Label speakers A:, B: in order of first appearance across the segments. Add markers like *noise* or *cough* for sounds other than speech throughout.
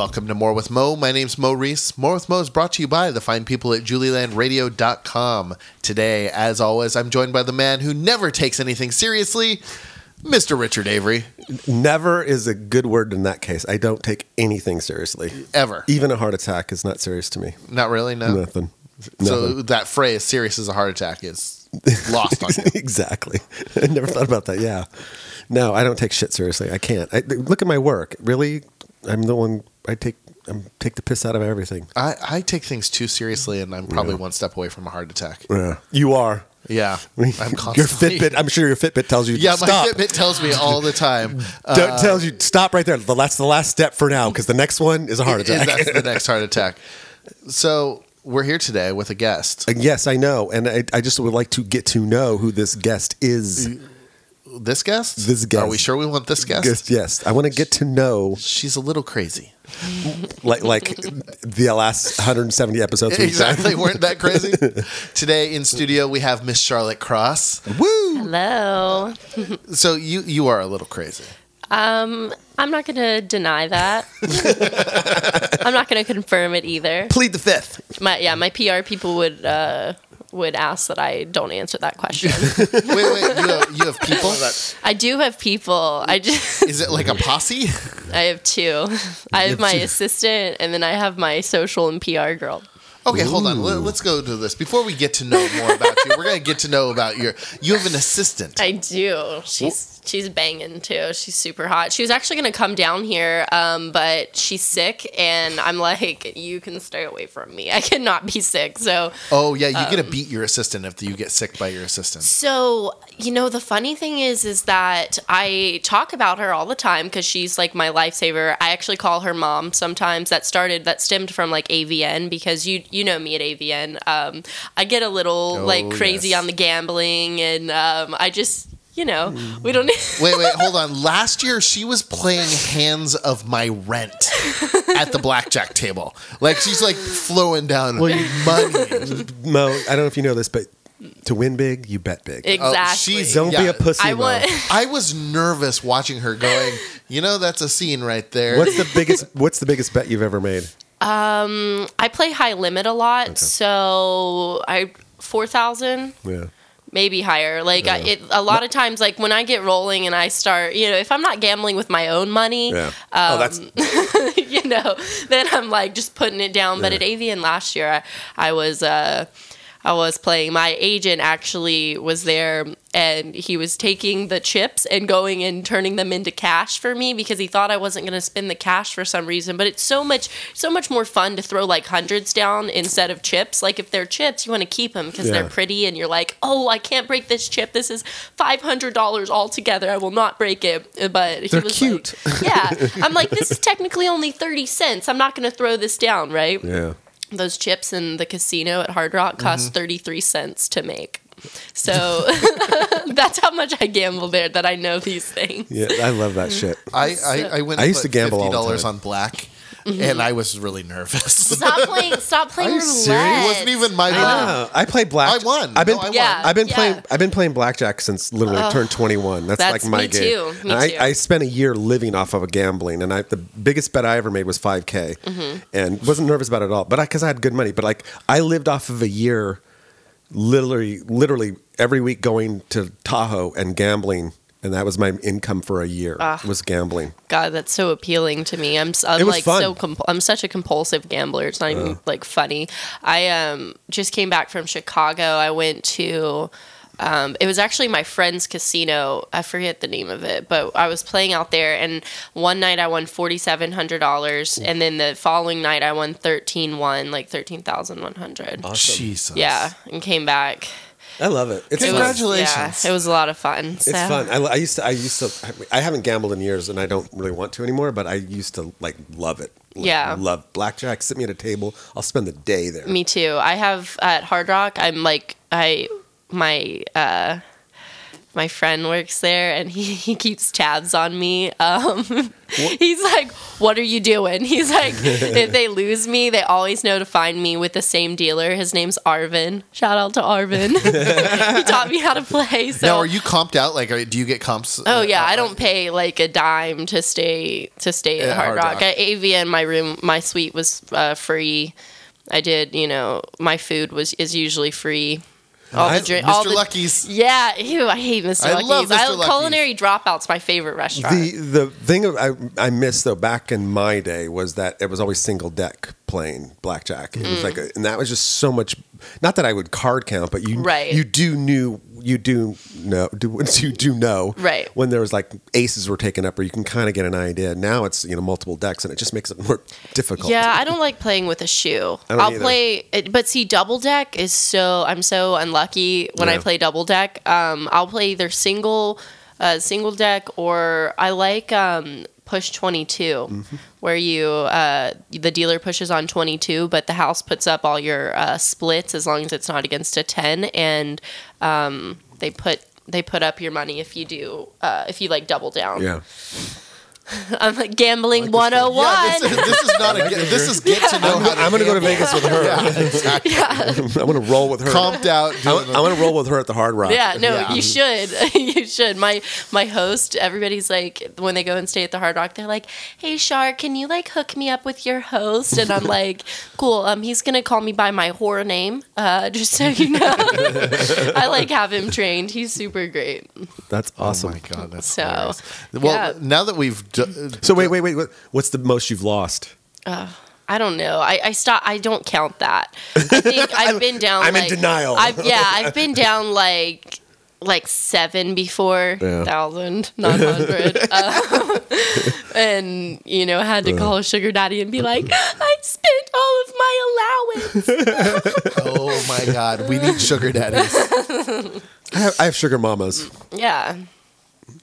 A: welcome to More with Mo. My name's Mo Reese. More with Mo is brought to you by the fine people at julielandradio.com. Today, as always, I'm joined by the man who never takes anything seriously, Mr. Richard Avery.
B: Never is a good word in that case. I don't take anything seriously.
A: Ever.
B: Even a heart attack is not serious to me.
A: Not really, no.
B: Nothing.
A: So
B: Nothing.
A: that phrase, serious as a heart attack, is *laughs* lost on you.
B: exactly. I *laughs* never thought about that. Yeah. No, I don't take shit seriously. I can't. I, look at my work. Really, I'm the one. I take. I take the piss out of everything.
A: I, I take things too seriously, and I'm probably one step away from a heart attack.
B: Yeah. You are.
A: Yeah, *laughs* I'm constantly. your.
B: Fitbit. I'm sure your Fitbit tells you.
A: Yeah,
B: stop.
A: my Fitbit tells me all the time. *laughs*
B: Don't tells you stop right there. That's the last step for now because the next one is a heart *laughs* attack.
A: That's the next heart attack. So we're here today with a guest.
B: And yes, I know, and I, I just would like to get to know who this guest is.
A: This guest?
B: This guest.
A: Are we sure we want this guest?
B: Yes, yes. I want to get to know
A: She's a little crazy.
B: like like the last 170 episodes. we've done.
A: Exactly. Weren't that crazy? *laughs* Today in studio we have Miss Charlotte Cross.
B: Woo!
C: Hello.
A: So you you are a little crazy.
C: Um, I'm not going to deny that. *laughs* I'm not going to confirm it either.
B: Plead the fifth.
C: My yeah, my PR people would uh, would ask that I don't answer that question. *laughs*
A: Wait, wait. You have, you have people?
C: I do have people. I just
A: Is it like a posse? *laughs*
C: I have two. *laughs* I have my assistant, and then I have my social and PR girl.
A: Okay, hold on. Let, us go to this. Before we get to know more about you, we're going to get to know about your. You have an assistant.
C: I do. She's she's banging too. She's super hot. She was actually gonna come down here, um, but she's sick, and I'm like, you can stay away from me. I cannot be sick. So
A: Oh yeah, you get
C: Um,
A: to beat your assistant if you get sick by your assistant.
C: So, you know, the funny thing is, is that I talk about her all the time because she's like my lifesaver. I actually call her mom sometimes. That started, that stemmed from like AVN because you, you know me at AVN. Um, I get a little
A: Oh,
C: like crazy
A: yes.
C: on the gambling and um, I just, you know, we mm. don't need. *laughs*
A: Wait, wait, hold on. Last year she was playing hands of my rent at the blackjack table. Like she's like flowing down money.
B: Mo, I don't know if you know this, but to win big, you bet big.
C: Exactly.
A: Oh, oh, she's-
B: don't be
A: yeah.
B: a pussy.
C: I
B: Mo.
C: want. *laughs*
A: I was nervous watching her going, you know, that's a scene right there.
B: What's the biggest? What's the biggest bet you've ever made?
C: Um, I play high limit a lot, so I four thousand.
B: Yeah.
C: Maybe higher. Like I, it, a lot of times, like when I get rolling and I start, you know, if I'm not gambling with my own money,
B: Yeah. oh,
C: Um,
B: that's *laughs*
C: you know, then I'm like just putting it down. But at AVN last year, I, I was. Uh, I was playing. My agent actually was there, and he was taking the chips and going and turning them into cash for me because he thought I wasn't going to spend the cash for some reason. But it's so much, so much more fun to throw like hundreds down instead of chips. Like if they're chips, you want to keep them because
B: Yeah.
C: they're pretty, and you're like, oh, I can't break this chip. This is five hundred dollars altogether. I will not break it. But he
B: They're
C: was
B: cute.
C: Like, yeah, *laughs* I'm like, this is technically only thirty cents. I'm not going to throw this down, right?
B: yeah.
C: Those chips in the casino at Hard Rock cost
B: Mm-hmm.
C: 33 cents to make. So *laughs* that's how much I gamble there that I know these things.
B: Yeah, I love that shit.
A: I, I, I went
B: I
A: and
B: used to
A: put
B: gamble all the
A: $50
B: time.
A: on black, and I was really nervous.
C: Stop playing stop *laughs* playing
B: Are you
C: roulette.
B: serious?
A: it wasn't even my money.
B: Oh, I play black.
A: I won.
B: I've been.
A: No, I won.
C: Yeah.
B: I've been
C: yeah.
B: playing. I've been playing blackjack since literally turned 21. That's,
C: That's
B: like my
C: me
B: game.
C: too, me
B: And I,
C: too.
B: I spent a year living off of a gambling, and I the biggest bet I ever made was 5k,
C: Mm-hmm.
B: and wasn't nervous about it at all. But I because I had good money. But like I lived off of a year, literally, literally every week going to Tahoe and gambling. And that was my income for a year. Was gambling.
C: God, that's so appealing to me. I'm s- I'm
B: It was
C: like
B: fun.
C: so comp- I'm such a compulsive gambler. It's not even like funny. I um just came back from Chicago. I went to um, it was actually my friend's casino. I forget the name of it, but I was playing out there, and one night I won forty seven hundred dollars, and then the following night I won thirteen one, like thirteen thousand one hundred.
A: Jesus.
C: Yeah, and came back.
B: I love it. It's
C: It
B: fun.
C: was-
A: Congratulations.
C: yeah, it was a lot of fun.
B: It's fun. I, I used to. I used to. I haven't gambled in years, and I don't really want to anymore. But I used to like love it. Like,
C: Yeah.
B: love blackjack. Sit me at a table. I'll spend the day there.
C: Me too. I have at Hard Rock. I'm like I my uh my friend works there and he, *laughs* he keeps tabs on me. Um, *laughs* he's like, What are you doing? *laughs* He's like, If they lose me, they always know to find me with the same dealer. His name's Arvin. Shout out to Arvin. he taught me how to play. So
A: now, are you comped out? Like, are, do you get comps?
C: Oh yeah,
A: uh,
C: I don't pay like a dime to stay to stay
A: Yeah,
C: at Hard
A: Hard
C: Rock.
A: Rock.
C: At AVN, my room, my suite was uh, free. I did, you know, my food was is usually free. All
B: I-
C: the drink,
A: Mr.
C: all the
A: Lucky's.
C: yeah. Ew, I hate Mr.
A: I
C: Lucky's.
A: love Mr.
C: I,
A: Lucky's.
C: culinary Dropout's my favorite restaurant.
B: The the thing of- I I missed though back in my day was that it was always single deck playing blackjack. It
C: Mm.
B: was like, a, and that was just so much. Not that I would card count, but you
C: Right.
B: you do knew you do know do once *laughs* you do know
C: Right.
B: when there was like aces were taken up, or you can kind of get an idea. Now it's you know multiple decks, and it just makes it *laughs* more difficult.
C: Yeah, I don't like playing with a shoe.
B: I don't
C: I'll
B: either.
C: play, it- but see, double deck is so. I'm so unlucky when I play double deck. Um, I'll play either single, uh, single deck, or I like um, push 22,
B: Mm-hmm.
C: where you uh, the dealer pushes on 22, but the house puts up all your uh, splits as long as it's not against a 10, and um, they put. They put up your money if you do, uh, if you like double down.
B: yeah. *laughs*
C: I'm like gambling 101.
A: Yeah, this, is, this is not a. get- This is get to know how. To
B: I'm gonna go to. Vegas with her.
A: Yeah, *laughs* exactly.
B: I'm gonna roll with her.
A: Comped out.
B: I'm, I'm gonna roll with her at the Hard Rock.
C: Yeah, no,
A: Yeah.
C: you should. *laughs* you should. My my host, everybody's like when they go and stay at the Hard Rock, they're like, "Hey, Shar, can you like hook me up with your host?" And I'm like, "Cool. Um, he's gonna call me by my horror name, uh, just so you know." I like have him trained. He's super great.
B: that's
A: Oh
B: awesome.
A: my god, that's
C: So,
A: hilarious. Well,
C: yeah.
A: now that we've d- Mm-hmm.
B: Uh, so wait, wait, wait. What's the most you've lost?
C: Uh, I don't know. I, I stop. I don't count that. I *laughs* think I've been down.
B: I'm in denial.
C: I've, yeah, I've *laughs* been down like like seven before
B: Yeah.
C: thousand, not hundred, um, *laughs* and you know had to call a sugar daddy and be like, I spent all of my allowance.
A: oh my god, we need sugar daddies.
B: I have, I have sugar mamas.
C: yeah,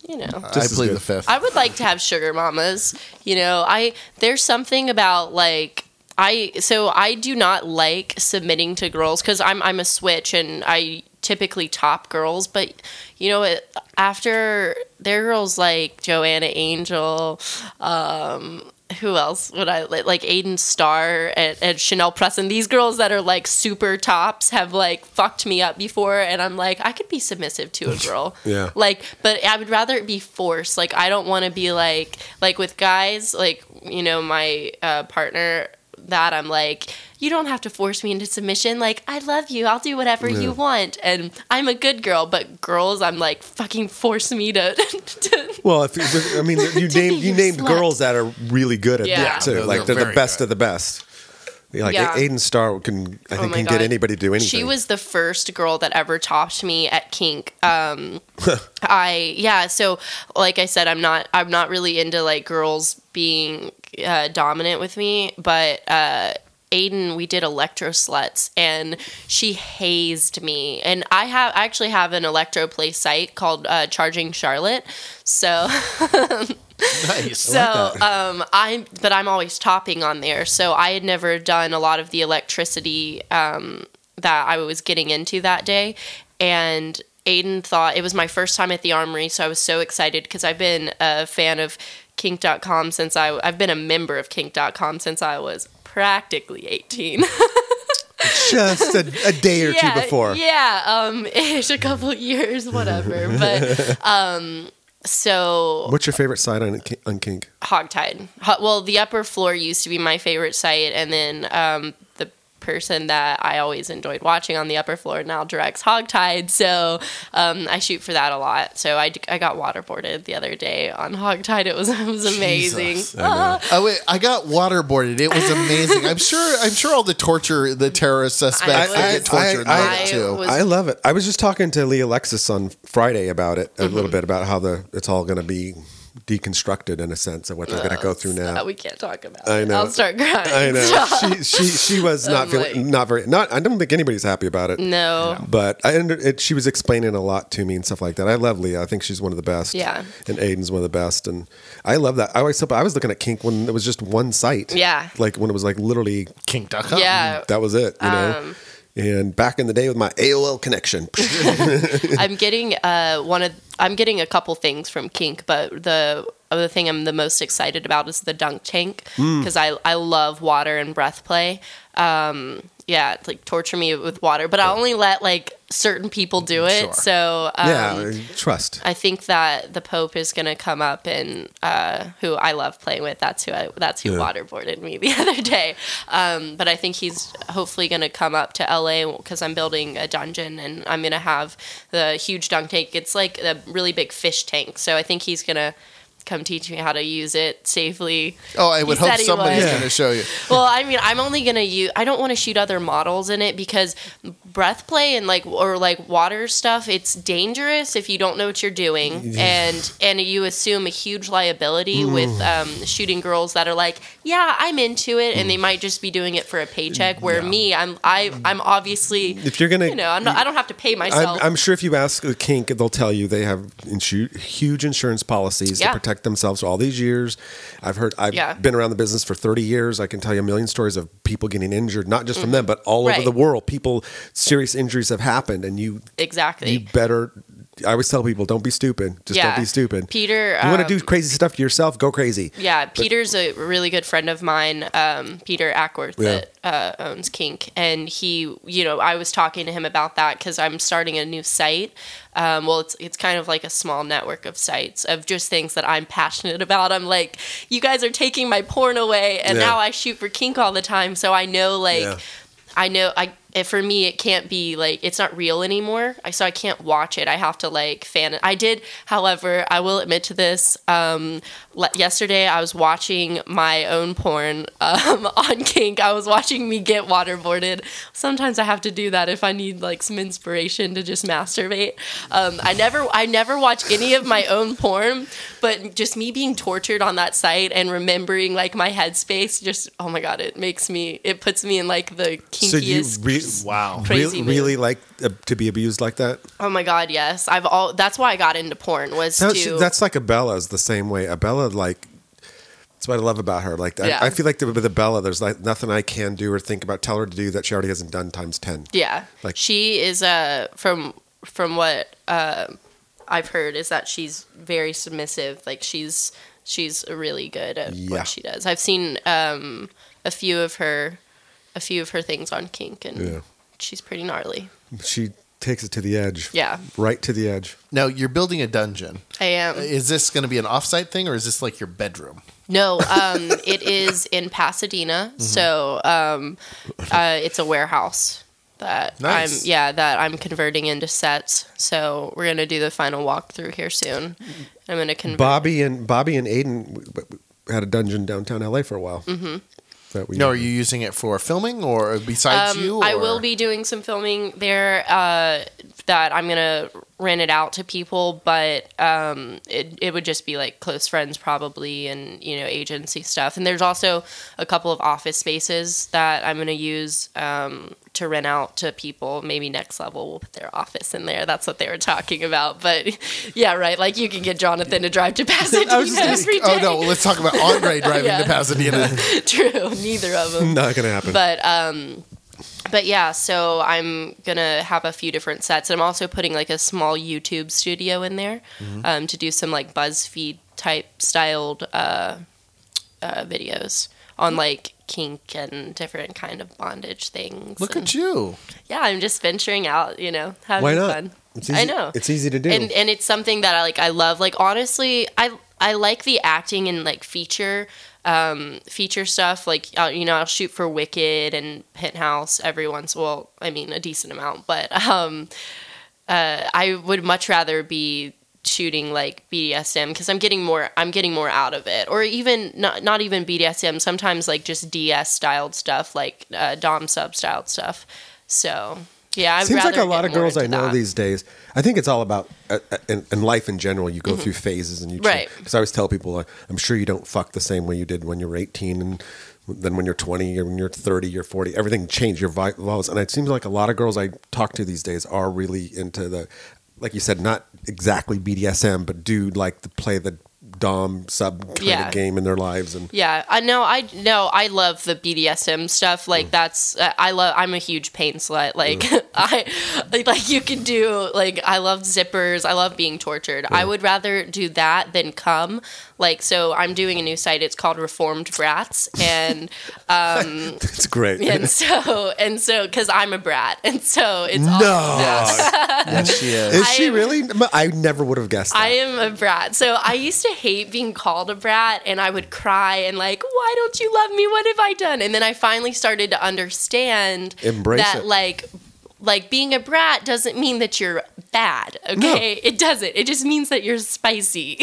C: you know.
A: I plead the fifth.
C: I would like to have sugar mamas. You know, I there's something about like I so I do not like submitting to girls because I'm I'm a switch and I typically top girls, but you know it, after there are girls like Joanna Angel, um, who else would I like? Aiden Starr and, and Chanel Preston. These girls that are like super tops have like fucked me up before, and I'm like, I could be submissive to a girl.
B: Yeah.
C: Like, but I would rather it be forced. Like, I don't want to be like like with guys. Like, you know, my uh, partner. That I'm like, you don't have to force me into submission. Like, I love you. I'll do whatever you want, and I'm a good girl. But girls, I'm like, fucking force me to. *laughs* to
B: Well, if you, I mean, *laughs* you named you named
C: slut.
B: girls that are really good at
C: Yeah.
B: that too.
A: They're-
B: like
A: they're
B: they're, the best
A: good.
B: of the best. Yeah, Like
C: Yeah.
B: Aiden Starr can, I
C: Oh
B: think,
C: my
B: can
C: God.
B: get anybody to do anything.
C: She was the first girl that ever topped me at kink. Um, *laughs* I yeah. So like I said, I'm not I'm not really into like girls being uh, dominant with me, but. Uh, Aiden, we did electro sluts, and she hazed me. And I have I actually have an electro play site called uh, Charging Charlotte. So *laughs*
A: nice.
C: so um, I'm, but I'm always topping on there. So I had never done a lot of the electricity um, that I was getting into that day, and Aiden thought it was my first time at the Armory, so I was so excited because I've been a fan of Kink.com since I I've been a member of Kink.com since I was practically 18. *laughs*
B: just a, a day or two before.
C: Yeah, um, ish, a couple years, whatever. But *laughs* um, so
B: What's your favorite site on on Kink?
C: Hogtied. Ho- well, the upper floor used to be my favorite site, and then um, person that I always enjoyed watching on the upper floor now directs Hogtied. So um, I shoot for that a lot. So I, I got waterboarded the other day on Hogtied. It was *laughs* it was amazing.
A: Jesus.
C: Ah.
A: Oh wait, I got waterboarded. It was amazing. I'm sure. I'm sure all the torture, the terrorist suspects
C: I
A: that
C: was-
A: get tortured
B: I-
A: love
C: I
A: it too.
C: was-
B: I love it. I was just talking to Lee Alexis on Friday about it a
C: Mm-hmm.
B: little bit about how the it's all going to be deconstructed in a sense of what they're going to go through now.
C: we can't talk about
B: I
C: it.
B: know.
C: I'll start crying.
B: I know
C: Stop. *laughs*
B: she she she was not
C: I'm
B: feeling
C: like-
B: not very not. I don't think anybody's happy about it.
C: no.
B: But I under, it, she was explaining a lot to me and stuff like that. I love Leah. I think she's one of the best.
C: Yeah.
B: And Aiden's one of the best. And I love that. I always I was looking at Kink when it was just one site.
C: Yeah.
B: Like when it was like literally
A: Kink.com.
C: Yeah.
B: that was it. You know.
C: Um,
B: and back in the day with my AOL connection. *laughs*
C: I'm getting uh, one of I'm getting a couple things from Kink, but the other thing I'm the most excited about is the dunk tank
B: Hmm.
C: because I I love water and breath play. Um, yeah, it's like torture me with water, but I only let like certain people do it.
A: Sure.
C: So um,
B: yeah, trust.
C: I think that the Pope is going to come up and uh, who I love playing with. That's who I, that's who
B: Yeah.
C: waterboarded me *laughs* the other day. Um, but I think he's hopefully going to come up to LA because I'm building a dungeon and I'm going to have the huge dunk tank. It's like a really big fish tank. So I think he's going to come teach me how to use it safely.
A: Oh, I would
C: He
A: hope somebody's going to show you. *laughs*
C: Well, I mean, I'm only gonna use. I don't want to shoot other models in it because breath play and like or like water stuff. It's dangerous if you don't know what you're doing, *laughs* and and you assume a huge liability with um, shooting girls that are like, yeah, I'm into it, and they might just be doing it for a paycheck. Where me, I'm I I'm obviously
B: If you're gonna,
C: you know I'm not, I don't have to pay myself.
B: I'm, I'm sure if you ask the kink, they'll tell you they have insu- huge insurance policies
C: Yeah.
B: to protect themselves for all these years. I've heard, I've
C: Yeah.
B: been around the business for 30 years. I can tell you a million stories of people getting injured, not just from them, but all over
C: Mm-hmm.
B: The world. People, serious injuries have happened, and you,
C: exactly.
B: you better. I always tell people, don't be stupid. Just
C: Yeah.
B: don't be stupid.
C: Peter,
B: you want
C: um,
B: to do crazy stuff to yourself? Go crazy.
C: Yeah, Peter's a really good friend of mine, um, Peter Acworth,
B: Yeah.
C: that uh, owns Kink. And he, you know, I was talking to him about that because I'm starting a new site. Um, well, it's it's kind of like a small network of sites of just things that I'm passionate about. I'm like, you guys are taking my porn away, and
B: Yeah.
C: now I shoot for Kink all the time, so I know like. I know I if for me it can't be like it's not real anymore. I so I can't watch it. I have to like fan it. I did, however, I will admit to this. Um, le- yesterday I was watching my own porn um, *laughs* on Kink. I was watching me get waterboarded. Sometimes I have to do that if I need like some inspiration to just masturbate. Um, I never I never watch any of my own porn, but just me being tortured on that site and remembering like my headspace just oh my god, it makes me it puts me in like the kinkiest
B: So you
A: Wow.
C: Crazy
B: really,
C: mood.
B: really like uh, to be abused like that?
C: Oh my god, yes. I've all that's why I got into porn was
B: That's,
C: to
B: that's like Abella's the same way. Abella, like, that's what I love about her. Like,
C: Yeah.
B: I, I feel like the, with Abella, there's like nothing I can do or think about, tell her to do that she already hasn't done times 10.
C: yeah.
B: like-
C: she is uh from from what uh, I've heard is that she's very submissive. Like she's she's really good at
B: Yeah.
C: what she does. I've seen um a few of her a few of her things on Kink and
B: Yeah.
C: she's pretty gnarly.
B: She takes it to the edge.
C: Yeah.
B: Right to the edge.
A: Now, you're building a dungeon.
C: I am.
A: Is this going to be an offsite thing or is this like your bedroom?
C: No, um, *laughs* it is in Pasadena,
B: Mm-hmm.
C: so um, uh, it's a warehouse that
A: Nice.
C: I'm yeah that I'm converting into sets. So we're gonna do the final walkthrough here soon. I'm gonna convert.
B: Bobby and Bobby and Aiden w- w- had a dungeon downtown LA for a while. Mm-hmm. That we
A: No, are you using it for filming or besides
C: Um,
A: you?
C: I will be doing some filming there uh, that I'm gonna rent it out to people, but um, it it would just be like close friends probably, and you know agency stuff. And there's also a couple of office spaces that I'm gonna use um, to rent out to people. Maybe next level will put their office in there. That's what they were talking about. But yeah, right. Like you can get Jonathan to drive to Pasadena
A: I was just
C: every
A: gonna,
C: day.
A: oh no, let's talk about Andre driving *laughs*
C: Yeah.
A: to Pasadena. *laughs*
C: True. Neither of them.
B: Not gonna happen.
C: but um but yeah so i'm gonna have a few different sets and i'm also putting like a small youtube studio in there
A: Mm-hmm.
C: um, to do some like buzzfeed type styled uh, uh, videos on like kink and different kind of bondage things
A: Look
C: and-
A: at you.
C: yeah i'm just venturing out you know having
B: Why not?
C: fun
B: It's easy,
C: i know
B: It's easy to do.
C: and and it's something that I like. I love. Like honestly, I I like the acting and like feature um, feature stuff. Like you know, I'll shoot for Wicked and Penthouse every once. Well, I mean a decent amount, but um, uh, I would much rather be shooting like BDSM because I'm getting more. I'm getting more out of it, or even not not even BDSM. Sometimes like just DS styled stuff, like uh, Dom sub styled stuff. So. Yeah, I'd
B: Seems like a lot of girls I know
C: that.
B: these days. I think it's all about uh, uh, in, in life in general. You go through phases and you
C: Mm-hmm. Right.
B: Because I always tell people, like, I'm sure you don't fuck the same way you did when you were 18 and then when you're 20 or when you're 30, you're 40. Everything changed. Your laws, and it seems like a lot of girls I talk to these days are really into the, like you said, not exactly BDSM, but do like the play the dom sub kind
C: Yeah.
B: of game in their lives and
C: Yeah, I know. I know. I love the BDSM stuff.
B: Mm.
C: Like that's. Uh, I love. I'm a huge pain slut. Like *laughs* I, like, like you can do. Like I love zippers. I love being tortured. I would rather do that than come. Like so, I'm doing a new site. It's called Reformed Brats, and *laughs*
B: it's great.
C: and so and so because I'm a brat, and so it's all
B: no,
A: Yes, she is.
B: is she
C: I am-
B: really? I never would have guessed that.
C: I am a brat. So I used to hate being called a brat and I would cry and like, why don't you love me? What have I done? And then I finally started to understand
B: Embrace
C: that
B: it.
C: like like being a brat doesn't mean that you're bad, okay? It doesn't. It just means that you're spicy.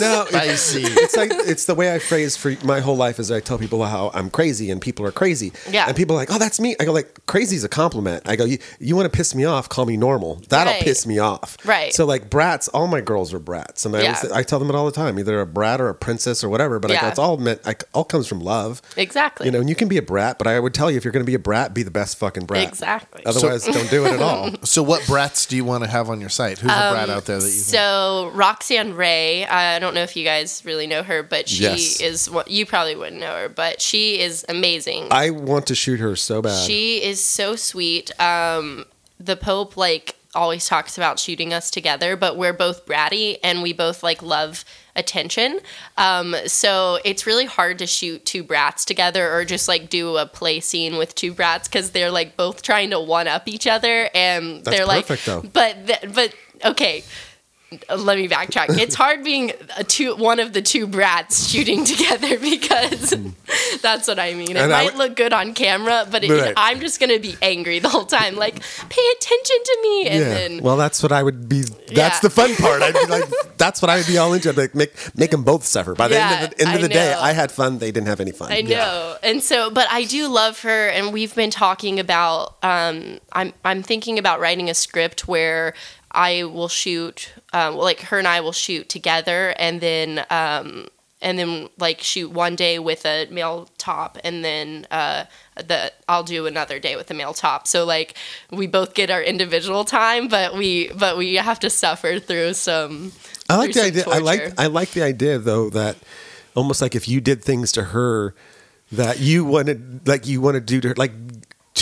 B: no,
A: I *laughs* see.
B: it's like it's the way I phrase for my whole life is I tell people how I'm crazy and people are crazy.
C: Yeah.
B: And people are like, oh, that's me. I go like, crazy is a compliment. I go, you, you want to piss me off? Call me normal. That'll
C: Right.
B: piss me off.
C: Right.
B: So like brats, all my girls are brats, and I,
C: Yeah.
B: always, I tell them it all the time. Either a brat or a princess or whatever. But I go,
C: Yeah.
B: it's all meant. Like, all comes from love.
C: exactly.
B: You know, and you can be a brat, but I would tell you if you're going to be a brat, be the best fucking brat.
C: Exactly.
B: Otherwise, don't do it at all. *laughs*
A: So, what brats do you want to have on your site? Who's a brat out there that you? think?
C: Um, So Roxanne Ray, I don't know if you guys really know her, but she
B: Yes.
C: is. what You probably wouldn't know her, but she is amazing.
B: I want to shoot her so bad.
C: She is so sweet. Um, the Pope like always talks about shooting us together, but we're both bratty and we both like love attention. Um, so it's really hard to shoot two brats together or just like do a play scene with two brats because they're like both trying to one up each other and
B: That's
C: they're like,
B: though.
C: but th- but okay. Let me backtrack. *laughs* It's hard being a two, one of the two brats shooting *laughs* together because *laughs* that's what I mean. It
B: And
C: might look good on camera, but it,
B: Right.
C: I'm just gonna be angry the whole time. Like, pay attention to me, and then
B: well, that's what I would be. That's
C: Yeah.
B: the fun part. I'd be like, that's what I would be all into. I'd like, make make them both suffer. By the end of the, end of
C: I
B: day. I had fun. They didn't have any fun.
C: I know. And so, but I do love her, and we've been talking about. Um, I'm I'm thinking about writing a script where I will shoot, um, like her and I will shoot together, and then um, and then like shoot one day with a male top, and then uh, the I'll do another day with a male top. So like we both get our individual time, but we but we have to suffer through some.
B: I like the idea. I like. I like the idea though that almost like if you did things to her that you wanted, like you want to do to her, like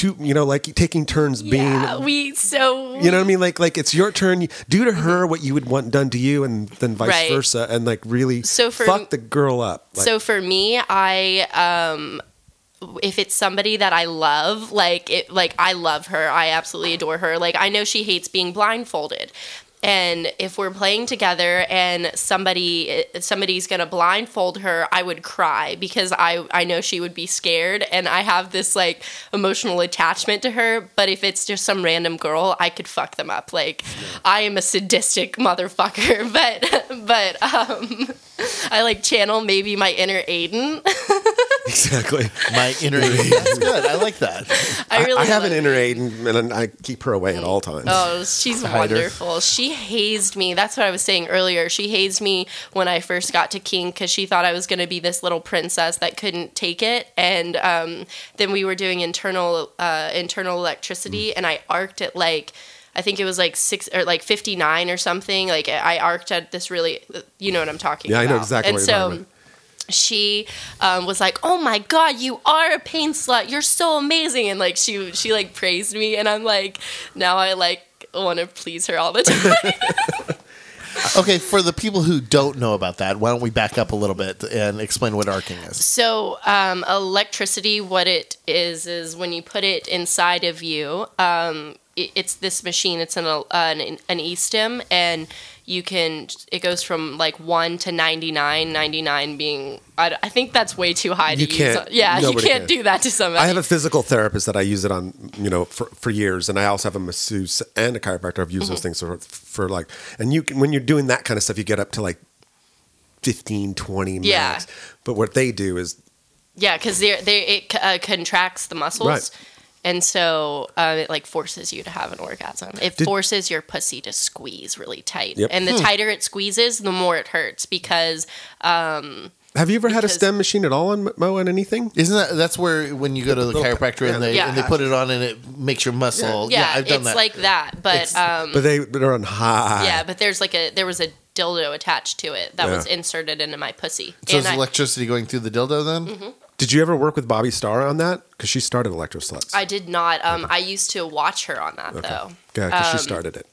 B: two, you know, like taking turns being.
C: Yeah, we so
B: you know what I mean? Like, like it's your turn. You do to her what you would want done to you, and then vice
C: Right.
B: versa, and like really
C: So for-
B: fuck the girl up. Like,
C: so for me, I um if it's somebody that I love, like it like I love her, I absolutely adore her. Like I know she hates being blindfolded. And if we're playing together and somebody somebody's gonna blindfold her, I would cry because I I know she would be scared, and I have this like emotional attachment to her. But if it's just some random girl, I could fuck them up. Like I am a sadistic motherfucker, *laughs* but but um, *laughs* I like channel maybe my inner Aiden. *laughs* *laughs*
B: exactly.
A: My inner. That's good. I like that.
C: I really
B: I have an
C: love-
B: inner Aiden, and I keep her away at all times.
C: Oh, she's wonderful. She hazed me. That's what I was saying earlier. She hazed me when I first got to Kink because she thought I was going to be this little princess that couldn't take it. And um, then we were doing internal uh, internal electricity,
B: Mm.
C: and I arced it like. I think it was like six or like fifty nine or something. Like I arced at this really, you know what I'm talking about.
B: Yeah, I know exactly
C: And
B: what you're
C: so
B: talking about.
C: She um, was like, "Oh my god, you are a pain slut. You're so amazing." And like she she like praised me, and I'm like, now I like want to please her all the *laughs* time. *laughs*
A: Okay, for the people who don't know about that, why don't we back up a little bit and explain what arcing is?
C: so um, electricity, what it is, is when you put it inside of you. Um, it's this machine. It's an uh, an, an e-stim, and you can. It goes from like one to 99, 99 being. I, I think that's way too high to
B: You
C: use. yeah, you can't
B: can.
C: do that to somebody.
B: I have a physical therapist that I use it on, you know, for, for years, and I also have a masseuse and a chiropractor. I've used those
C: Mm-hmm.
B: things for, for like, and you can, when you're doing that kind of stuff, you get up to like 15, 20 max.
C: Yeah.
B: But what they do is
C: Yeah, because they they it uh, contracts the muscles,
B: Right.
C: And so um, it like forces you to have an orgasm. It
B: Did-
C: forces your pussy to squeeze really tight,
B: Yep. Hmm.
C: and the tighter it squeezes, the more it hurts because
B: Have you ever had a
C: Because-
B: stim machine at all on Mo on anything?
A: Isn't that that's where when you go to the
B: Little-
A: chiropractor and they
C: Yeah.
A: and they put it on and it makes your muscle?
C: yeah,
A: I've done
C: it's
A: that.
C: like that. But um,
B: But they they're on high.
C: yeah, but there's like a there was a dildo attached to it that was
B: Yeah.
C: inserted into my pussy.
A: So is
C: I,
A: electricity going through the dildo then?
B: Did you ever work with Bobbi Starr on that? Because she started Electro Sluts.
C: I did not. Um, I used to watch her on that though.
B: yeah, because
C: um,
B: she started it.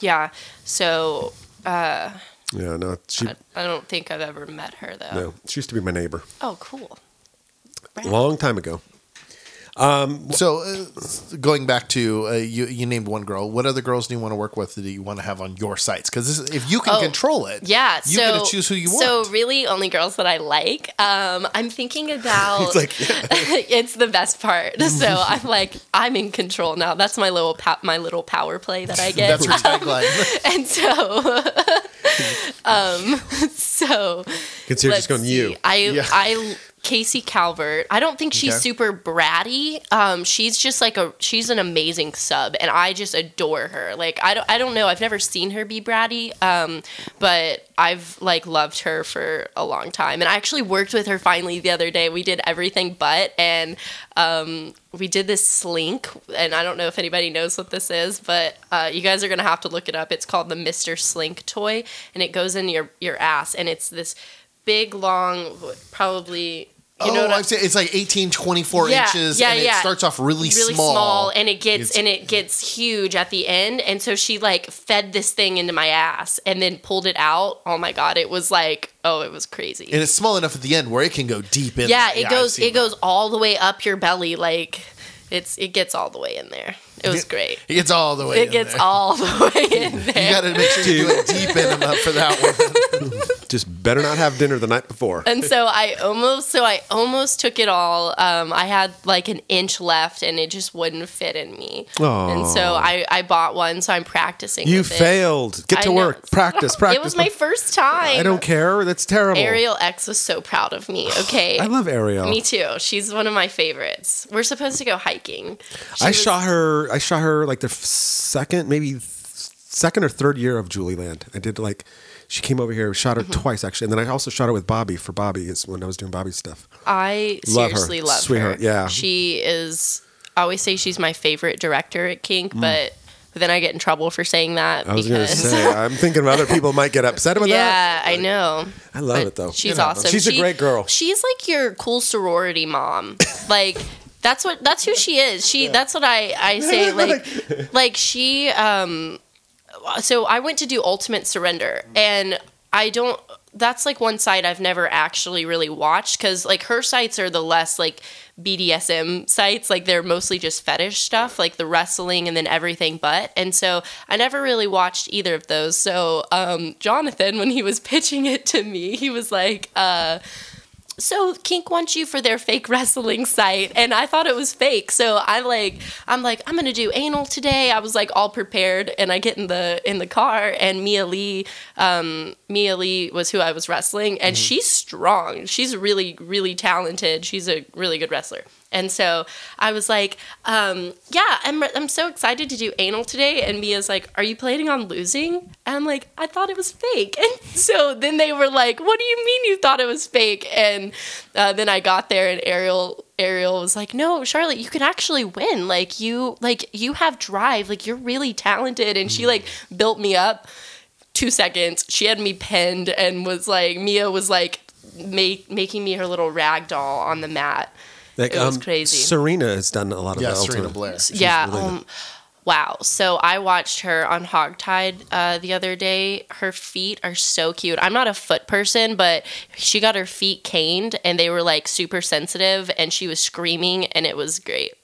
C: Yeah. So
B: Yeah, no, she
C: I, I don't think I've ever met her though.
B: no, she used to be my neighbor
C: Oh, cool.
B: a long time ago.
A: So uh, going back to uh, you, you named one girl. What other girls do you want to work with that you want to have on your sites? Because if you can
C: Oh,
A: control it,
C: Yeah,
A: you
C: so
A: get to choose who you
C: So
A: want.
C: So, really, only girls that I like. Um, I'm thinking about.
B: It's like *laughs*
C: it's the best part. *laughs* So I'm like, I'm in control now. That's my little pow- my little power play that I get.
A: That's your *laughs* tagline.
C: and so, um, so
B: consider
C: let's
B: just going
C: see.
B: you.
C: I
A: Yeah.
C: I Casey Calvert. I don't think she's
A: Okay.
C: super bratty. Um, she's just like a she's an amazing sub, and I just adore her. Like I don't I don't know. I've never seen her be bratty, um, but I've like loved her for a long time. And I actually worked with her finally the other day. We did everything but, and um, we did this slink. And I don't know if anybody knows what this is, but uh, you guys are gonna have to look it up. It's called the Mister Slink toy, and it goes in your your ass, and it's this big long probably you know
A: oh,
C: what I'm
A: I've seen, it's like 18, 24
C: Yeah,
A: inches,
C: yeah,
A: and it
C: yeah.
A: starts off really,
C: really
A: small.
C: small. and it gets
A: It's-
C: and it gets huge at the end and so she like fed this thing into my ass and then pulled it out oh my god it was like oh it was crazy
A: and it's small enough at the end where it can go deep in.
C: yeah it
A: I've
C: goes it goes all the way up your belly like it's it gets all the way in there it was great
A: It gets all the way.
C: it
A: in
C: gets
A: there.
C: all the *laughs* way in there.
A: You got to make sure you do it deep in enough for that *laughs* one.
B: Just better not have dinner the night before.
C: and so I almost so I almost took it all. Um, I had like an inch left, and it just wouldn't fit in me. And so I, I bought one, so I'm practicing.
B: You failed. Get
C: I
B: to
C: know.
B: work. Practice. Practice. *laughs*
C: It was my first time.
B: I don't care. That's terrible.
C: Ariel X was so proud of me. *sighs* Okay,
B: I love Ariel.
C: me too. She's one of my favorites. We're supposed to go hiking. She
B: I
C: was-
B: shot her. I shot her like the second, maybe second or third year of Julie Land. I did like she came over here, shot her
C: Mm-hmm.
B: twice actually, and then I also shot her with Bobby for Bobby. Is when I was doing Bobby stuff.
C: I
B: Love her.
C: love
B: Sweetheart,
C: her.
B: yeah.
C: she is. I always say she's my favorite director at Kink, but. But then I get in trouble for saying that
B: Mm. I was gonna
C: because
B: say. *laughs* I'm thinking other people might get upset with
C: yeah,
B: that.
C: Yeah, I know.
B: I love
C: But
B: it though.
C: She's awesome.
B: she's a great girl.
C: She's like your cool sorority mom. *laughs* like that's what that's who she is. She that's what I I say *laughs* like like she um so I went to do Ultimate Surrender and I don't that's like one site I've never actually really watched cuz like her sites are the less like BDSM sites like they're mostly just fetish stuff like the wrestling and then everything but and so I never really watched either of those. So um Jonathan when he was *laughs* pitching it to me he was like uh so Kink wants you for their fake wrestling site, and I thought it was fake. So I like, I'm like, I'm gonna do anal today. I was like all prepared, and I get in the in the car, and Mia Li, um, Mia Li was who I was wrestling, and she's strong. She's really really talented. She's a really good wrestler. And so I was like, um, yeah, I'm, I'm so excited to do anal today. And Mia's like, are you planning on losing? And I'm like, I thought it was fake. *laughs* And so then they were like, what do you mean you thought it was fake? And uh, then I got there and Ariel Ariel was like, "No, Charlotte, you can actually win. Like you like you have drive. Like you're really talented." And she like built me up. 2 seconds. She had me pinned and was like Mia was like make, making me her little rag doll on the mat.
B: Like,
C: it was
B: um,
C: crazy.
B: Serena has done a lot of
A: Yeah,
B: the
A: Serena
B: Ultimate.
A: Blair.
C: yeah.
B: really
C: um, wow. So I watched her on Hogtied uh, the other day. Her feet are so cute. I'm not a foot person, but she got her feet caned and they were like super sensitive and she was screaming and it was great.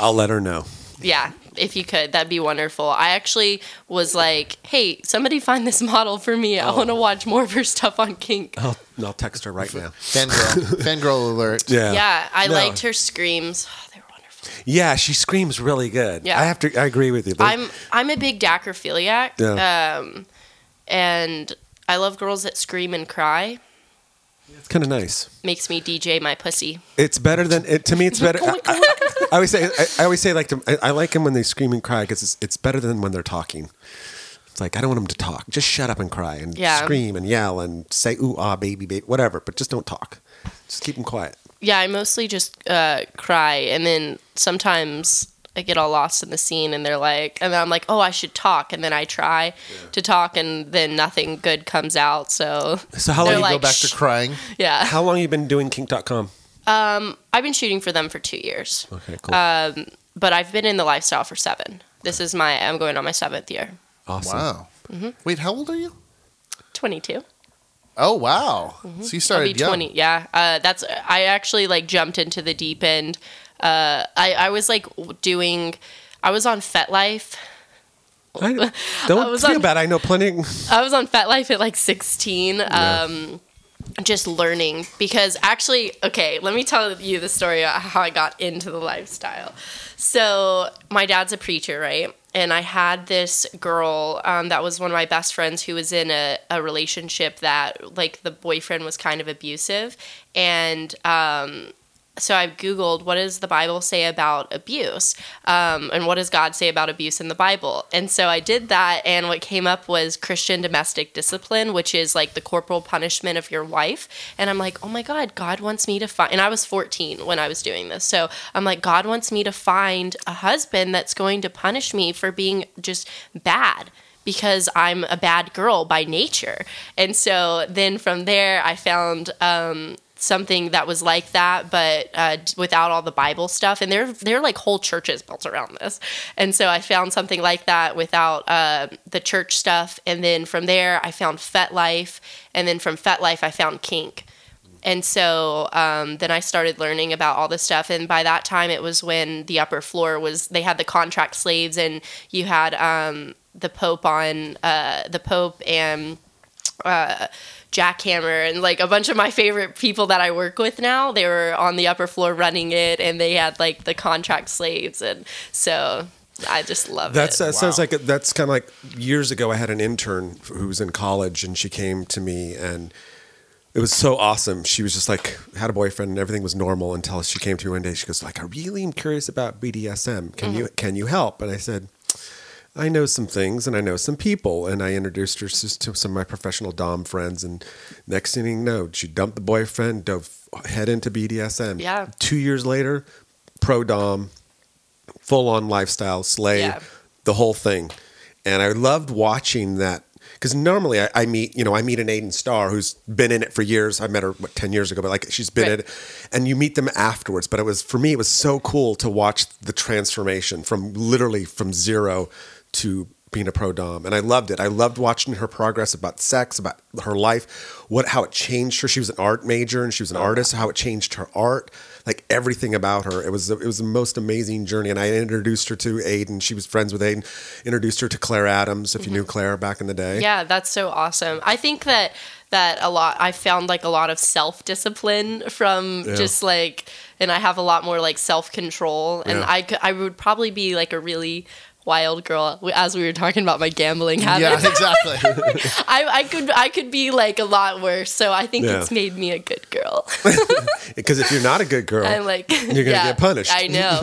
B: I'll let her know.
C: Yeah. If you could, that'd be wonderful. I actually was like, "Hey, somebody find this *laughs* model for me. I want to watch more of her stuff on Kink." *laughs*
B: I'll, I'll text her right now.
A: Fangirl. *laughs* Fangirl alert.
B: Yeah.
C: Yeah, I
B: No.
C: liked her screams. Oh, *sighs* they were wonderful.
B: Yeah, she screams really good.
C: Yeah.
B: I have to. I agree with you. They-
C: I'm I'm a big dacryphiliac.
B: Yeah.
C: Um, and I love girls that scream and cry.
B: It's kind of nice.
C: Makes me DJ my pussy.
B: It's better than it, to me. It's better. I, I- I always say. I, I always say like to, I, I like them when they scream and cry because it's, it's better than when they're talking. It's like I don't want them to talk. Just shut up and cry and
C: Yeah.
B: scream and yell and say ooh ah baby baby whatever. But just don't talk. Just keep them quiet.
C: Yeah, I mostly just uh, cry, and then sometimes I get all lost in the scene, and they're like, and then I'm like, oh, I should talk, and then I try to talk, and then nothing good comes out. So
B: So how long?
A: You
C: like,
A: go back
C: "Shh."
A: to crying.
C: yeah,
B: how long you been doing kink.com?
C: Um, I've been shooting for them for two years,
B: Okay, cool.
C: Um, but I've been in the lifestyle for seven. This is my I'm going on my seventh year.
B: awesome.
A: Wow.
C: Mm-hmm.
A: Wait, how old are you?
C: Twenty two.
A: Oh wow! So you
C: Mm-hmm. I'll
A: started
C: be
A: young.
C: 20. Yeah. Uh, that's, I actually like jumped into the deep end. Uh, I, I was like doing, I was on FetLife.
B: I, *laughs* don't
C: was
B: feel
C: on-
B: bad. I know plenty.
C: I was on FetLife at like 16. Um, just learning because actually, okay, let me tell you the story of how I got into the lifestyle. So, my dad's a preacher, right? And I had this girl um, that was one of my best friends who was in a, a relationship that, like, the boyfriend was kind of abusive. And um, so I've Googled, what does the Bible say about abuse? Um, and what does God say about abuse in the Bible? And so I did that, and what came up was Christian domestic discipline, which is like the corporal punishment of your wife. And I'm like, oh my God, God wants me to find, and I was 14 when I was doing this. So I'm like, God wants me to find a husband that's going to punish me for being just bad because I'm a bad girl by nature. And so then from there, I found um, something that was like that, but uh, without all the Bible stuff. And there, there are like whole churches built around this. And so I found something like that without uh, the church stuff. And then from there, I found FetLife. And then from FetLife, I found Kink. And so um, then I started learning about all this stuff. And by that time, it was when the upper floor was, they had the contract slaves, and you had um, the Pope on, uh, the Pope and uh, Jackhammer, and like a bunch of my favorite people that I work with now. They were on the upper floor running it, and they had like the contract slaves. And so I just love
B: That's
C: it.
B: that sounds like a, that's kind of like years ago. I had an intern who was in college, and she came to me, and it was so awesome. She was just like had a boyfriend, and everything was normal until she came to me one day. She goes, "Like, I really am curious about BDSM. Can mm-hmm. you can you help?" And I said. I know some things and I know some people, and I introduced her to some of my professional dom friends. And next thing you know, she dumped the boyfriend, dove head into BDSM.
C: Yeah.
B: Two years later, pro dom, full on lifestyle, slay,
C: Yeah.
B: the whole thing. And I loved watching that because normally I, I meet, you know, I meet an Aiden Starr who's been in it for years. I met her what ten years ago, but like she's been
C: Right.
B: in it, and you meet them afterwards. But it was for me, it was so cool to watch the transformation from literally from zero to being a pro dom, and I loved it. I loved watching her progress about sex, about her life, what how it changed her. She was an art major and she was an oh, artist. How it changed her art, like everything about her. It was it was the most amazing journey. And I introduced her to Aiden. She was friends with Aiden. Introduced her to Claire Adams, if you knew mm-hmm. Claire back in the day.
C: Yeah, that's so awesome. I think that that a lot I found like a lot of self-discipline from
B: Yeah.
C: just like and I have a lot more like self-control and
B: Yeah.
C: I could, I would probably be like a really wild girl as we were talking about my gambling habits.
A: Yeah, *laughs* exactly. *laughs*
C: I, I could I could be like a lot worse. So I think
B: Yeah.
C: it's made me a good girl. *laughs*
B: Because if you're not a good girl,
C: I'm like
B: You're gonna get punished.
C: I know.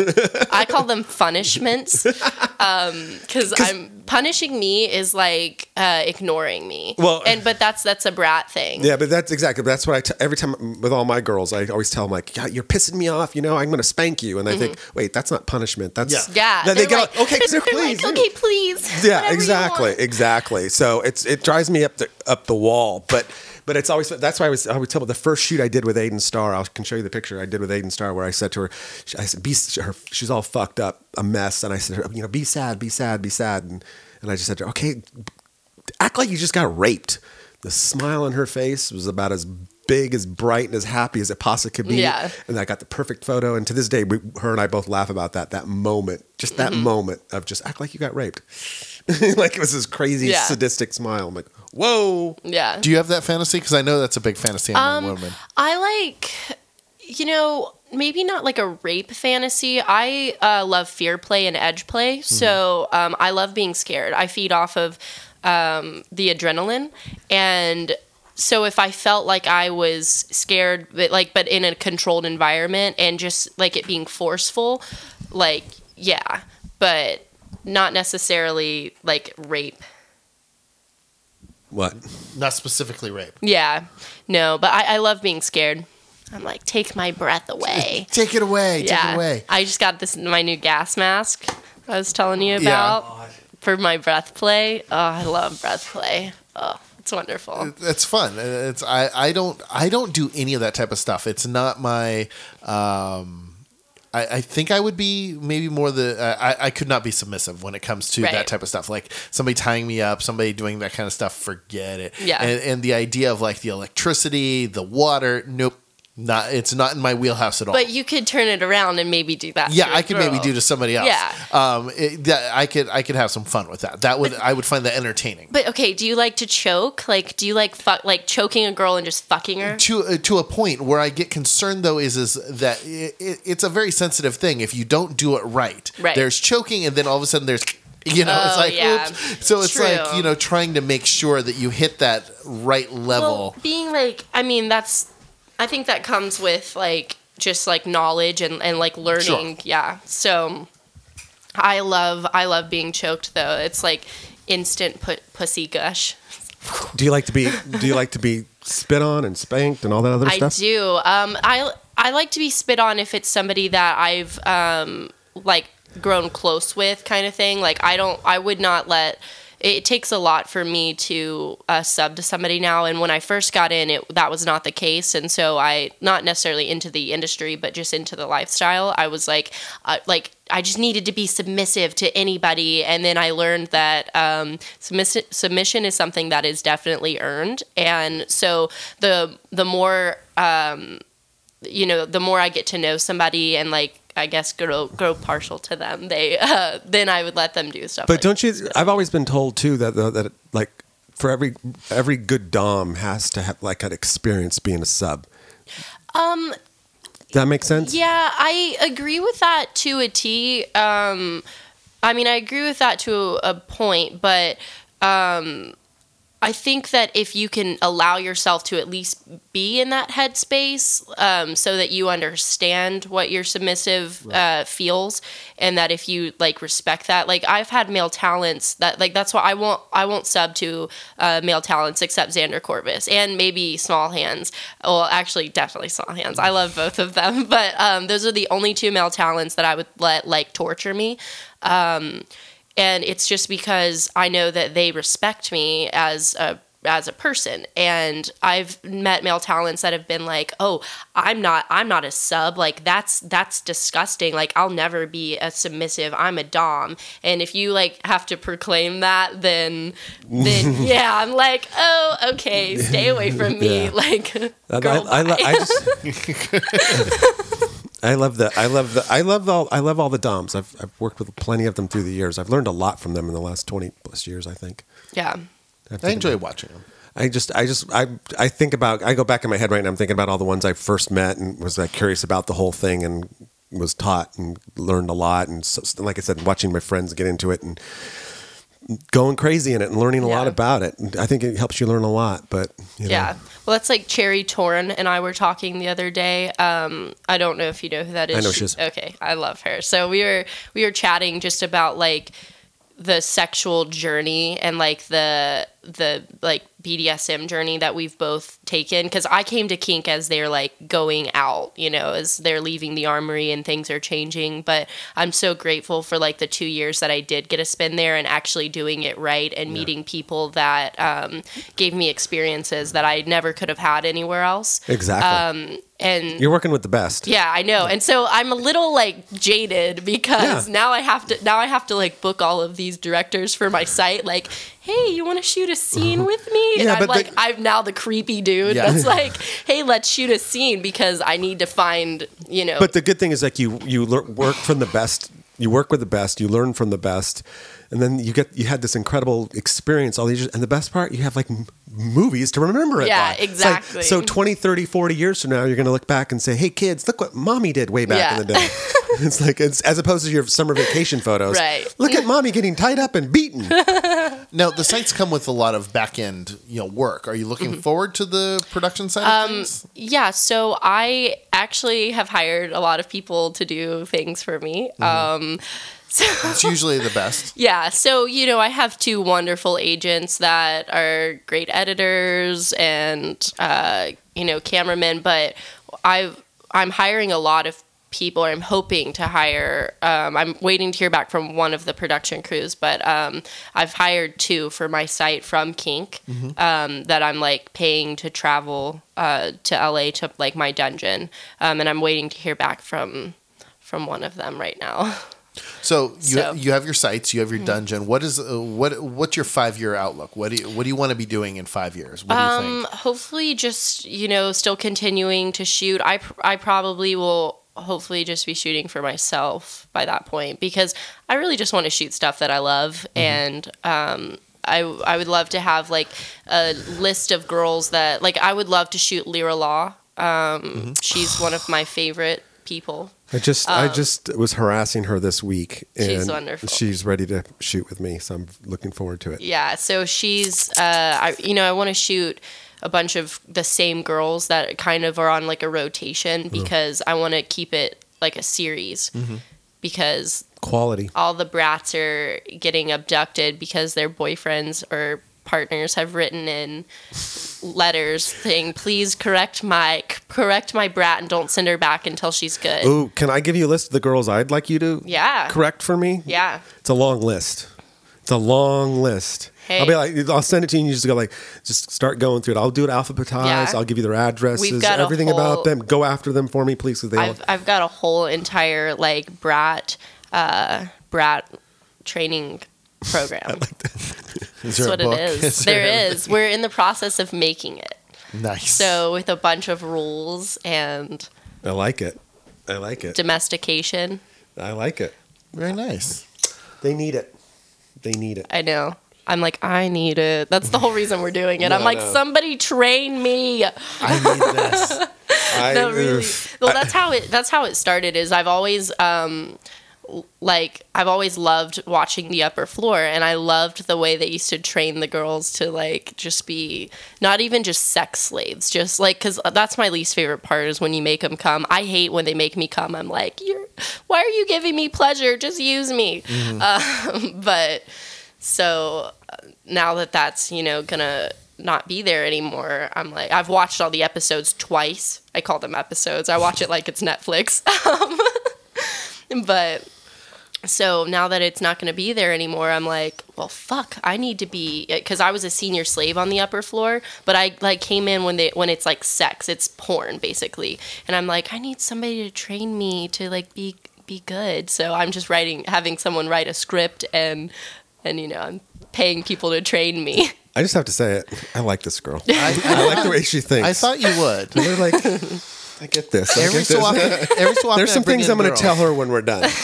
C: I call them punishments because I'm punishing me is like uh, ignoring me.
B: Well-
C: and but that's that's a brat thing.
B: Yeah, but that's exactly. But that's what I t- every time with all my girls, I always tell them like, "Yeah, you're pissing me off. You know, I'm going to spank you." And they think, "Wait, that's not punishment. That's
A: Yeah.
C: Yeah,
B: Then they go,
C: like-
B: "Okay, sir,
C: they're
B: please."
C: like, okay, please. *laughs*
B: yeah, exactly, exactly. So it's it drives me up the up the wall, but. But it's always that's why I was I would tell the first shoot I did with Aiden Starr. I can show you the picture I did with Aiden Starr where I said to her, I said, "Be her, she's all fucked up, a mess," and I said, "You know, be sad, be sad, be sad," and and I just said to her, "Okay, act like you just got raped." The smile on her face was about as big, as bright, and as happy as it possibly could be.
C: Yeah.
B: And I got the perfect photo. And to this day, we, her and I both laugh about that. That moment, just that
C: Mm-hmm.
B: moment of just act like you got raped. *laughs* like it was this crazy
C: Yeah.
B: sadistic smile. I'm like, whoa.
C: Yeah.
A: Do you have that fantasy? Because I know that's a big fantasy among
C: Um,
A: women.
C: I like, you know, maybe not like a rape fantasy. I uh, love fear play and edge play. So um, I love being scared. I feed off of um, the adrenaline. And so if I felt like I was scared, but like, but in a controlled environment and just like it being forceful, like, yeah, but not necessarily like rape.
B: What?
A: Not specifically rape.
C: Yeah, no, but I, I love being scared. I'm like, take my breath away. *laughs*
A: Take it away. Take
C: yeah.
A: it away.
C: I just got this my new gas mask I was telling you
A: Yeah.
C: about oh, for my breath play. Oh, I love breath play. Oh, it's wonderful.
A: It's fun. It's I, I don't I don't do any of that type of stuff. It's not my um I, I think I would be maybe more the uh, I, I could not be submissive when it comes to
C: Right.
A: that type of stuff like somebody tying me up somebody doing that kind of stuff forget it
C: Yeah.
A: and, and the idea of like the electricity the water nope not it's not in my wheelhouse at all
C: But you could turn it around and maybe do that.
A: yeah I could maybe do to somebody else
C: Yeah.
A: um it, that I could I could have some fun with that that would I would find that entertaining
C: But okay, do you like to choke? Like, do you like fuck, like choking a girl and just fucking her?
A: to uh, to a point where I get concerned though is is that it, it, it's a very sensitive thing if you don't do it right.
C: Right.
A: There's choking and then all of a sudden there's *laughs* you know it's
C: Oh,
A: like
C: yeah.
A: oops. So it's
C: True.
A: like you know trying to make sure that you hit that right level.
C: Well, being like, I mean, that's, I think that comes with like just like knowledge and, and like learning. Yeah. So I love, I love being choked though. It's like instant put pussy gush.
B: Do you like to be? Do you like to be spit on and spanked and all that other
C: I
B: stuff?
C: I do. Um, I I like to be spit on if it's somebody that I've um like grown close with, kind of thing. Like I don't, I would not let. It takes a lot for me to uh, sub to somebody now, and when I first got in, it that was not the case, and so I not necessarily into the industry, but just into the lifestyle. I was like, uh, like I just needed to be submissive to anybody, and then I learned that um, submiss- submission is something that is definitely earned, and so the the more um, you know, the more I get to know somebody and like I guess grow grow partial to them, they uh, then I would let them do stuff.
B: But
C: like
B: don't you? I've always been told too that that, that like for every every good dom has to have like an experience being a sub.
C: Um,
B: that makes sense?
C: Yeah, I agree with that to a T. Um, I mean, I agree with that to a point, but um, I think that if you can allow yourself to at least be in that headspace, um, so that you understand what your submissive uh, feels, and that if you like respect that, like I've had male talents that like that's why I won't I won't sub to uh, male talents except Xander Corvus and maybe Small Hands. Well, actually, definitely Small Hands. I love both of them, *laughs* but um, those are the only two male talents that I would let like torture me. Um, and it's just because I know that they respect me as a as a person and I've met male talents that have been like, "Oh, I'm not I'm not a sub. Like that's that's disgusting. Like I'll never be a submissive. I'm a dom." And if you like have to proclaim that, then then *laughs* yeah, I'm like, "Oh, okay, stay away from me."
B: Yeah. *laughs*
C: Like
B: I,
C: girl,
B: I, I, I just. *laughs* I love the I love the I love all I love all the DOMs. I've I've worked with plenty of them through the years. I've learned a lot from them in the last twenty plus years. I think.
C: yeah.
A: I enjoy watching them.
B: I just, I just, I, I think about, I go back in my head right now. I'm thinking about all the ones I first met and was like curious about the whole thing and was taught and learned a lot. And so, like I said, watching my friends get into it and going crazy in it and learning a lot about it. I think it helps you learn a lot. But you know,
C: Yeah. Well, that's like Cherry Torn and I were talking the other day. Um, I don't know if you know who that is.
B: I know she is.
C: Okay, I love her. So we were we were chatting just about like the sexual journey and like the the like BDSM journey that we've both taken because I came to kink as they're like going out, you know, as they're leaving the armory and things are changing. But I'm so grateful for like the two years that I did get to spend there and actually doing it right and meeting people that um, gave me experiences that I never could have had anywhere else.
B: exactly.
C: Um, and
B: You're working with the best.
C: yeah, I know. And so I'm a little like jaded because
B: Yeah.
C: now I have to now I have to like book all of these directors for my site like, "Hey, you want to shoot a scene with me?" *laughs* And
B: Yeah,
C: I'm like
B: the-
C: I'm now the creepy dude
A: Yeah.
C: that's *laughs* like, "Hey, let's shoot a scene because I need to find, you know,
B: But the good thing is like you you work from the best. You work with the best. You learn from the best, and then you get you had this incredible experience all these years. And the best part, you have like m- movies to remember it.
C: Yeah,
B: by. It's like-
C: exactly.
B: so 20, 30, 40 years from now, you're going to look back and say, "Hey kids, look what mommy did way back
C: Yeah.
B: in the day." *laughs* it's like it's as opposed to your summer vacation photos.
C: Right.
B: Look at mommy getting tied up and beaten. *laughs*
A: Now the sites come with a lot of back end, you know, work. Are you looking
C: Mm-hmm.
A: forward to the production side of things?
C: Yeah, so I actually have hired a lot of people to do things for me.
B: Mm-hmm.
C: Um, so *laughs*
A: It's usually the best.
C: yeah, so you know, I have two wonderful agents that are great editors and uh, you know cameramen, but I've I'm hiring a lot of people. I'm hoping to hire. Um, I'm waiting to hear back from one of the production crews, but um, I've hired two for my site from Kink um, that I'm like paying to travel uh, to LA to like my dungeon, um, and I'm waiting to hear back from from one of them right now. *laughs*
A: So you
C: So- Mm-hmm.
A: you have your sites, you have your dungeon. What is uh, what what's your five year outlook? What do you what do you want to be doing in five years? What do you
C: Um,
A: think?
C: hopefully, just you know, still continuing to shoot. I pr- I probably will hopefully just be shooting for myself by that point because I really just want to shoot stuff that I love and um. I, I would love to have like a list of girls that like I would love to shoot Lyra Law. Um, She's one of my favorite people.
B: I just I just was harassing her this week, and
C: Um, She's wonderful.
B: she's ready to shoot with me. So I'm looking forward to it.
C: Yeah, so she's, uh, I, you know, I want to shoot a bunch of the same girls that kind of are on like a rotation because I want to keep it like a series because
B: Quality.
C: all the brats are getting abducted because their boyfriends or partners have written in letters saying please correct my correct my brat and don't send her back until she's good
B: Ooh, can I give you a list of the girls I'd like you to
C: yeah
B: correct for me?
C: yeah
B: It's a long list. It's a long list.
C: Hey.
B: I'll be like, I'll send it to you, and you just go like, just start going through it. I'll do it alphabetized.
C: Yeah.
B: I'll give you their addresses,
C: We've got a
B: everything
C: whole-
B: about them. Go after them for me, please, they.
C: I've I've got a whole entire like brat uh brat training *laughs* program.
A: Is
C: That's
A: there a
C: what
A: book? *laughs*
C: it is. there is. We're in the process of making it.
A: Nice.
C: So with a bunch of rules and
B: I like it. I like it.
C: domestication.
B: I like it.
A: very nice.
B: They need it. They need it.
C: I know. I'm like, I need it. That's the whole reason we're doing it. *laughs* I'm like,
B: no.
C: somebody train me.
A: I need this. *laughs*
B: I,
C: no, really. Well, that's how it. That's how it started. Is I've always um, l- like I've always loved watching the upper floor, and I loved the way they used to train the girls to like just be not even just sex slaves, just like because that's my least favorite part is when you make them come. I hate when they make me come. I'm like, you're why are you giving me pleasure? Just use me. *laughs* Um, but so uh, now that that's you know gonna not be there anymore i'm like i've watched all the episodes twice i call them episodes i watch it like it's netflix *laughs* um, *laughs* but so now that it's not going to be there anymore i'm like well fuck i need to be uh, because i was a senior slave on the upper floor but i like came in when they when it's like sex it's porn basically and i'm like i need somebody to train me to like be be good so i'm just writing having someone write a script and and you know i'm paying people to train me *laughs*
B: I just have to say it. I like this girl. *laughs*
A: I,
B: I like the way she *laughs* thinks.
A: I thought you would.
B: They're like, I get this. I
A: Every
B: get
A: so
B: this.
A: often, every so *laughs* often
B: There's some things I'm going to tell her when we're done. *laughs* *laughs*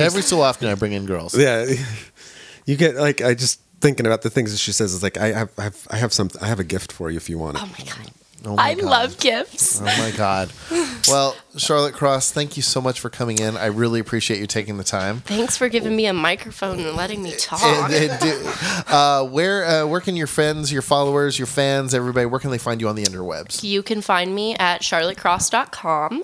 A: Every so often I bring in girls.
B: yeah, you get like I just thinking about the things that she says. It's like I have, I have, I have some, I have a gift for you if you want it.
C: oh my god
A: Oh my
C: i
A: God.
C: love gifts
A: Oh my God. Well, *laughs* Charlotte Cross, thank you so much for coming in. I really appreciate you taking the time.
C: thanks for giving me a microphone and letting me talk
A: And- and do- uh, where uh, where can your friends, your followers, your fans, everybody, where can they find you on the interwebs?
C: You can find me at charlottecross.com.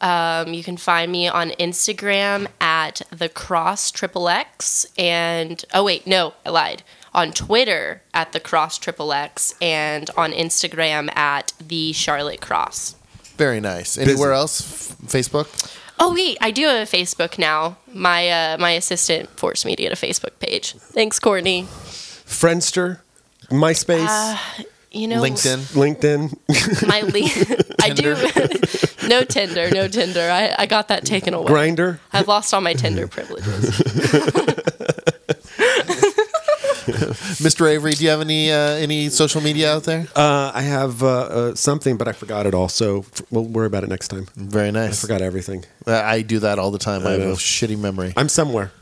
C: Um, you can find me on Instagram at the cross triple X and oh wait no I lied on Twitter at the cross triple X and on Instagram at the Charlotte Cross.
A: Very nice. Anywhere else? F- Facebook?
C: Oh wait, I do have a Facebook now. My uh, my assistant forced me to get a Facebook page. Thanks, Courtney.
B: Friendster, MySpace,
C: Uh, You know,
A: LinkedIn?
B: LinkedIn, *laughs*
C: My le- I do *laughs* no Tinder, no Tinder. I, I got that taken away.
B: Grindr.
C: I've lost all my Tinder privileges. *laughs* *laughs*
A: Mr. Avery, do you have any uh, any social media out there?
B: Uh, I have uh, uh, something, but I forgot it all. So f- we'll worry about it next time.
A: Very nice.
B: I forgot everything.
A: Uh, I do that all the time. I, have a
B: know.
A: shitty memory.
B: I'm somewhere.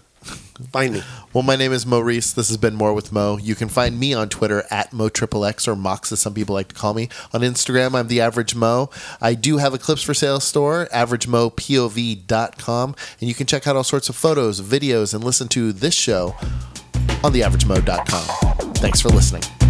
B: Find me. *laughs*
A: Well, my name is Maurice. This has been More with Mo. You can find me on Twitter at MoXXX or Mox, as some people like to call me. On Instagram, I'm the Average Mo. I do have a clips for sale store, AverageMoPOV.com, and you can check out all sorts of photos, videos, and listen to this show on TheAverageMo.com. Thanks for listening.